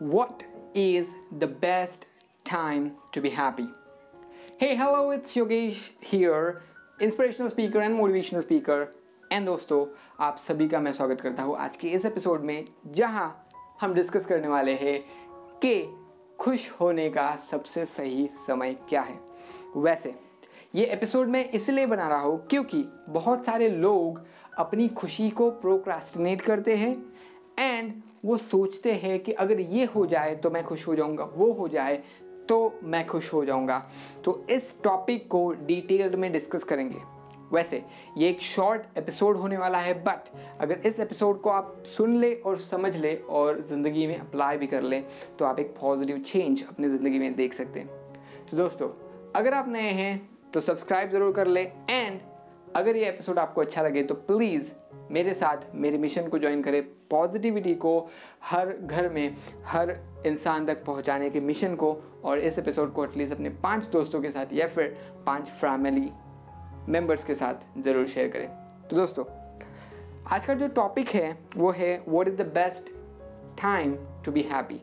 What is the best time to be happy? Hey, hello, it's Yogesh here, inspirational speaker and motivational speaker. And दोस्तों आप सभी का मैं स्वागत करता हूँ आज के इस एपिसोड में जहाँ हम डिस्कस करने वाले हैं कि खुश होने का सबसे सही समय क्या है वैसे ये एपिसोड मैं इसलिए बना रहा हूँ क्योंकि बहुत सारे लोग अपनी खुशी को प्रोक्रास्टिनेट करते हैं एंड वो सोचते हैं कि अगर ये हो जाए तो मैं खुश हो जाऊँगा, वो हो जाए तो मैं खुश हो जाऊँगा। तो इस टॉपिक को डिटेल में डिस्कस करेंगे। वैसे, ये एक शॉर्ट एपिसोड होने वाला है बट अगर इस एपिसोड को आप सुन ले और समझ ले और ज़िंदगी में अप्लाई भी कर ले तो आप एक पॉजिटिव चेंज अपनी ज़िंदगी में देख सकते हैं। तो दोस्तों, अगर आप नए हैं तो सब्सक्राइब ज़रूर कर ले एंड अगर ये एपिसोड आपको अच्छा लगे तो प्लीज़ मेरे साथ, मेरे मिशन को ज्वाइन करें। पॉजिटिविटी को हर घर में, हर इंसान तक पहुँचाने के मिशन को और इस एपिसोड को एटलीस्ट अपने पाँच दोस्तों के साथ या फिर पाँच फैमिली मेंबर्स के साथ ज़रूर शेयर करें। तो दोस्तों, आज का जो टॉपिक है, वो है what is the best time to be happy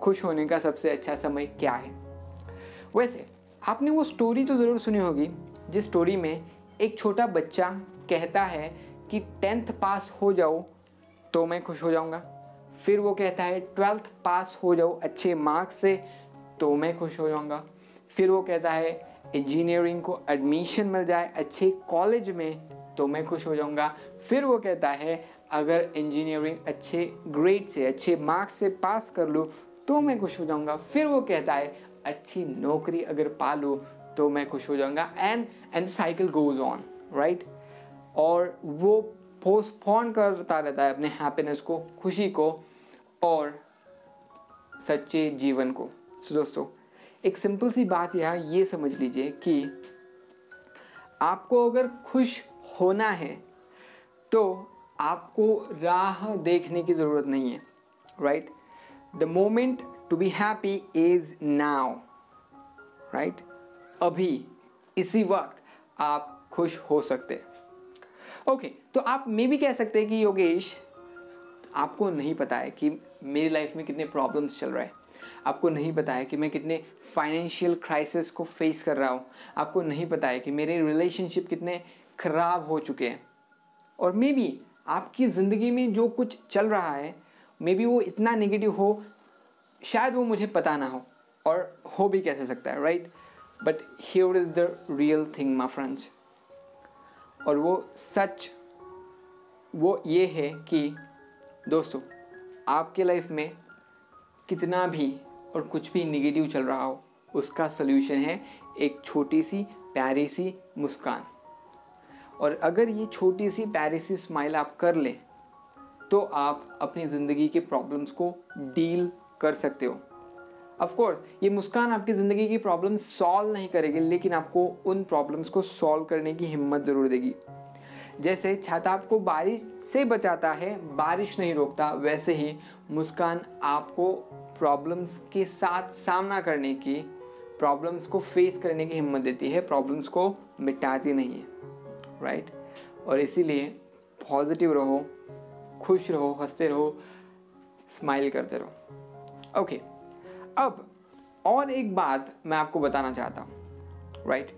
खुश होने का सबसे अच्छा समय क्या है? वैसे, आपने वो स्टोरी तो ज़रूर सुनी होगी, जिस स्टोरी में एक छोटा बच्चा कहता है कि टेंथ पास हो जाओ तो मैं खुश हो जाऊँगा। फिर वो कहता है ट्वेल्थ पास हो जाओ अच्छे मार्क्स से तो मैं खुश हो जाऊँगा। फिर वो कहता है इंजीनियरिंग को एडमिशन मिल जाए अच्छे कॉलेज में तो मैं खुश हो जाऊँगा। फिर वो कहता है, अगर इंजीनियरिंग अच्छे ग्रेड से, अच्छे मार्क्स से पास कर लूँ तो मैं खुश हो जाऊँगा। फिर वो कहता है, अच्छी नौकरी अगर पा लूँ तो मैं खुश हो जाऊँगा। And and cycle goes on right और वो पोस्टपोन करता रहता है अपने हैप्पीनेस को खुशी को और सच्चे जीवन को। So, दोस्तों एक सिंपल सी बात यहाँ ये समझ लीजिए कि आपको अगर खुश होना है तो आपको राह देखने की ज़रूरत नहीं है right the moment to be happy is now right अभी इसी वक्त आप खुश हो सकते ओके तो आप मे भी कह सकते हैं कि योगेश, आपको नहीं पता है कि मेरी लाइफ में कितने प्रॉब्लम्स चल रहे हैं। आपको नहीं पता है कि मैं कितने फाइनेंशियल क्राइसिस को फेस कर रहा हूँ। आपको नहीं पता है कि मेरे रिलेशनशिप कितने खराब हो चुके हैं। और मे बी आपकी ज़िंदगी में जो कुछ चल रहा है मे बी वो इतना नेगेटिव हो, शायद वो मुझे पता ना हो और हो भी कैसे सकता है right but here is the real thing my friends और वो सच, वो ये है कि दोस्तों, आपके लाइफ में कितना भी और कुछ भी निगेटिव चल रहा हो, उसका सोल्यूशन है एक छोटी सी प्यारी सी मुस्कान। और अगर ये छोटी सी प्यारी सी स्माइल आप कर लें तो आप अपनी ज़िंदगी के प्रॉब्लम्स को डील कर सकते हो। ऑफ़ कोर्स ये मुस्कान आपकी ज़िंदगी की प्रॉब्लम सॉल्व नहीं करेगी, लेकिन आपको उन प्रॉब्लम्स को सॉल्व करने की हिम्मत ज़रूर देगी जैसे छाता आपको बारिश से बचाता है, बारिश नहीं रोकता, वैसे ही मुस्कान आपको प्रॉब्लम्स के साथ सामना करने की प्रॉब्लम्स को फेस करने की हिम्मत देती है प्रॉब्लम्स को मिटाती नहीं है राइट right? और इसीलिए पॉजिटिव रहो, खुश रहो, हँसते रहो स्माइल करते रहो ओके okay. अब और एक बात मैं आपको बताना चाहता हूँ राइट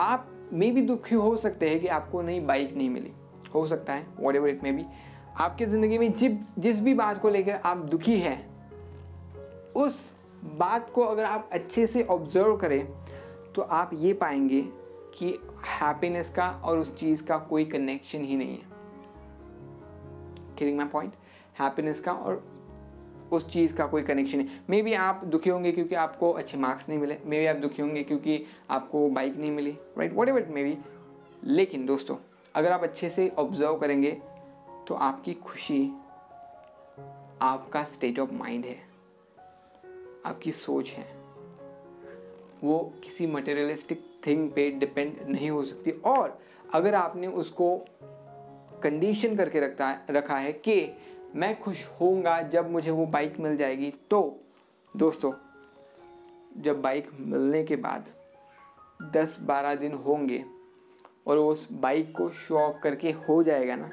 आप मे भी दुखी हो सकते हैं कि आपको नई बाइक नहीं मिली। हो सकता है whatever it may be आपकी ज़िंदगी में जिस जिस भी बात को लेकर आप दुखी हैं, उस बात को अगर आप अच्छे से ऑब्ज़र्व करें तो आप ये पाएँगे कि हैप्पीनेस का और उस चीज़ का कोई कनेक्शन ही नहीं है। माई पॉइंट हैप्पीनेस का और उस चीज़ का कोई कनेक्शन है मे बी आप दुखी होंगे क्योंकि आपको अच्छे मार्क्स नहीं मिले। मे बी आप दुखी होंगे क्योंकि आपको बाइक नहीं मिली right whatever may be लेकिन दोस्तों, अगर आप अच्छे से ऑब्ज़र्व करेंगे तो आपकी खुशी, आपका स्टेट ऑफ़ माइंड है। आपकी सोच है। वो किसी मटेरियलिस्टिक थिंग पे डिपेंड नहीं हो सकती। और अगर आपने उसको कंडीशन करके रखता है, रखा है कि मैं खुश होऊँगा जब मुझे वो बाइक मिल जाएगी। तो दोस्तों, जब बाइक मिलने के बाद 10-12 दिन होंगे और उस बाइक को शो ऑफ़ करके हो जाएगा ना,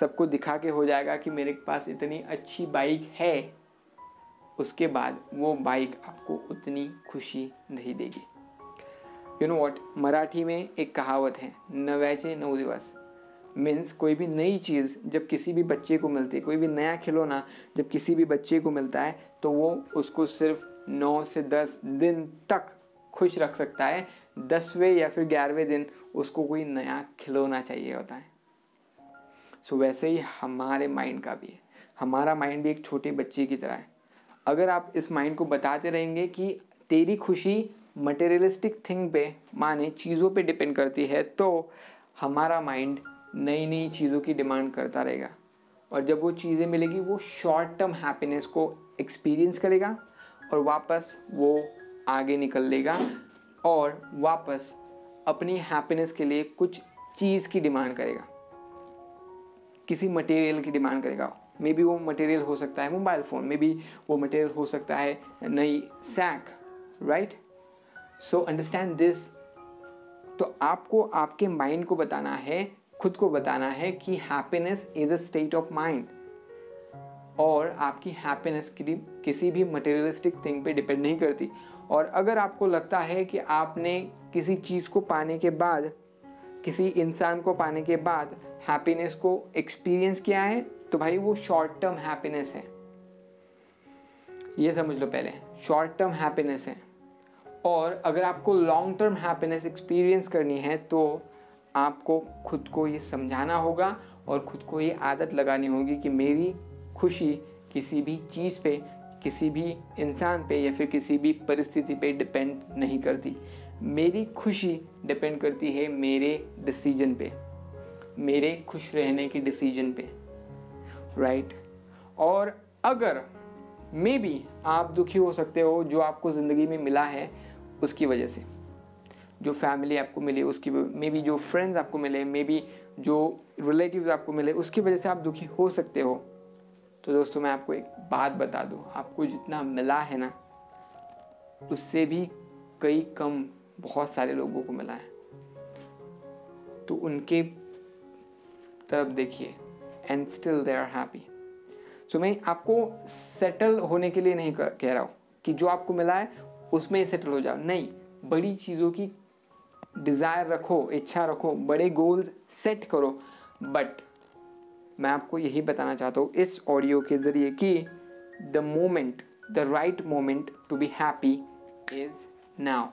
सबको दिखा के हो जाएगा कि मेरे पास इतनी अच्छी बाइक है, उसके बाद वो बाइक आपको उतनी खुशी नहीं देगी। यू नो वॉट मराठी में एक कहावत है, नवैचे नौ दिवस। मीन्स कोई भी नई चीज़ जब किसी भी बच्चे को मिलती है कोई भी नया खिलौना जब किसी भी बच्चे को मिलता है तो वो उसको सिर्फ़ नौ से दस दिन तक खुश रख सकता है। दसवें या फिर ग्यारहवें दिन उसको कोई नया खिलौना चाहिए होता है। सो so, वैसे ही हमारे माइंड का भी है। हमारा माइंड भी एक छोटे बच्चे की तरह है। अगर आप इस माइंड को बताते रहेंगे कि तेरी खुशी मटेरियलिस्टिक थिंग पे माने चीज़ों पे डिपेंड करती है तो हमारा माइंड नई नई चीज़ों की डिमांड करता रहेगा। और जब वो चीज़ें मिलेगी, वो शॉर्ट टर्म हैप्पीनेस को एक्सपीरियंस करेगा और वापस वो आगे निकल लेगा और वापस अपनी हैप्पीनेस के लिए कुछ चीज़ की डिमांड करेगा। किसी मटेरियल की डिमांड करेगा। मे बी वो मटेरियल हो सकता है मोबाइल फ़ोन मे बी वो मटेरियल हो सकता है नई सैक राइट सो अंडरस्टैंड दिस तो आपको आपके माइंड को बताना है खुद को बताना है कि happiness is a state of mind और आपकी हैप्पीनेस किसी भी मटेरियलिस्टिक थिंग पे डिपेंड नहीं करती। और अगर आपको लगता है कि आपने किसी चीज़ को पाने के बाद, किसी इंसान को पाने के बाद हैप्पीनेस को एक्सपीरियंस किया है तो भाई वो शॉर्ट टर्म हैप्पीनेस है। ये समझ लो पहले शॉर्ट टर्म हैप्पीनेस है। और अगर आपको लॉन्ग टर्म हैप्पीनेस एक्सपीरियंस करनी है तो आपको खुद को ये समझाना होगा और खुद को ये आदत लगानी होगी कि मेरी खुशी किसी भी चीज़ पे, किसी भी इंसान पे या फिर किसी भी परिस्थिति पे डिपेंड नहीं करती। मेरी खुशी डिपेंड करती है मेरे डिसीज़न पे, मेरे खुश रहने के डिसीज़न पे राइट और अगर मे बी आप दुखी हो सकते हो जो आपको ज़िंदगी में मिला है उसकी वजह से। जो फैमिली आपको मिले, उसकी मे बी जो फ्रेंड्स आपको मिले मे बी जो रिलेटिव आपको मिले, उसकी वजह से आप दुखी हो सकते हो। तो दोस्तों, मैं आपको एक बात बता दूँ। आपको जितना मिला है ना, उससे भी कई कम बहुत सारे लोगों को मिला है। तो उनके तरफ़ देखिए and still they are happy so मैं आपको सेटल होने के लिए नहीं कह रहा हूँ कि जो आपको मिला है, उसमें सेटल हो जाओ। नहीं, बड़ी चीज़ों की डिज़ायर रखो, इच्छा रखो, बड़े गोल सेट करो। बट मैं आपको यही बताना चाहता हूँ इस ऑडियो के ज़रिए कि the moment the right moment to be happy is now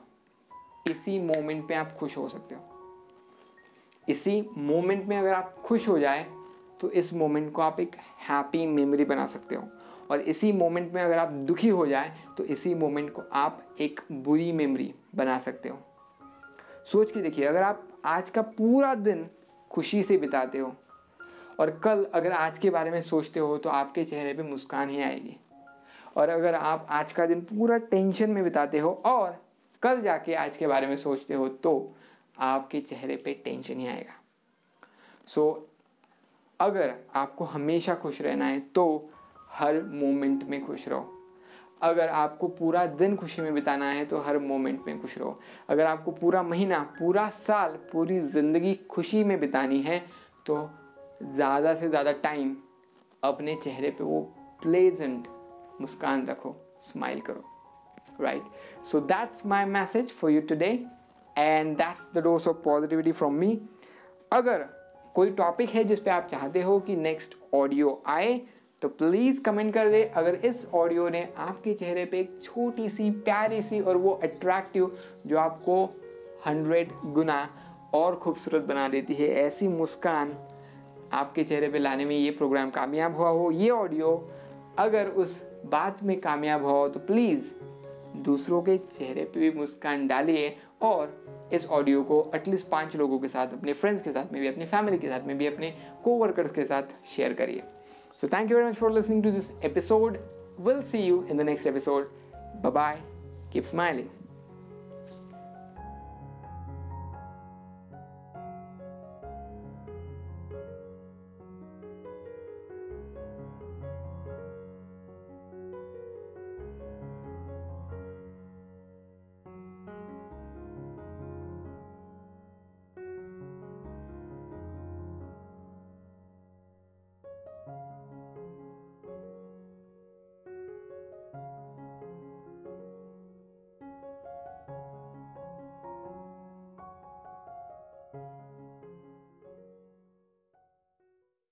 इसी मोमेंट पे आप खुश हो सकते हो। इसी मोमेंट में अगर आप खुश हो जाए तो इस मोमेंट को आप एक हैप्पी मेमोरी बना सकते हो। और इसी मोमेंट में अगर आप दुखी हो जाए तो इसी मोमेंट को आप एक बुरी मेमोरी बना सकते हो। सोच के देखिए अगर आप आज का पूरा दिन खुशी से बिताते हो और कल अगर आज के बारे में सोचते हो तो आपके चेहरे पे मुस्कान ही आएगी। और अगर आप आज का दिन पूरा टेंशन में बिताते हो और कल जाके आज के बारे में सोचते हो तो आपके चेहरे पे टेंशन ही आएगा। सो so, अगर आपको हमेशा खुश रहना है तो हर मोमेंट में खुश रहो। अगर आपको पूरा दिन खुशी में बिताना है तो हर मोमेंट में खुश रहो। अगर आपको पूरा महीना, पूरा साल, पूरी ज़िंदगी खुशी में बितानी है तो ज़्यादा से ज़्यादा टाइम अपने चेहरे पे वो प्लेजेंट मुस्कान रखो स्माइल करो। Right so that's my message for you today and that's the dose of positivity from me अगर कोई टॉपिक है जिस पे आप चाहते हो कि नेक्स्ट ऑडियो आए तो प्लीज़ कमेंट कर दे। अगर इस ऑडियो ने आपके चेहरे पे एक छोटी सी, प्यारी सी और वो अट्रैक्टिव जो आपको हंड्रेड गुना और खूबसूरत बना देती है, ऐसी मुस्कान आपके चेहरे पे लाने में ये प्रोग्राम कामयाब हुआ हो, ये ऑडियो अगर उस बात में कामयाब हुआ हो तो प्लीज़ दूसरों के चेहरे पे भी मुस्कान डालिए और इस ऑडियो को एटलीस्ट पाँच लोगों के साथ, अपने फ्रेंड्स के साथ में भी, अपनी फैमिली के साथ में भी, अपने कोवर्कर्स के साथ शेयर करिए। So thank you very much for listening to this episode. We'll see you in the next episode. Bye bye. Keep smiling.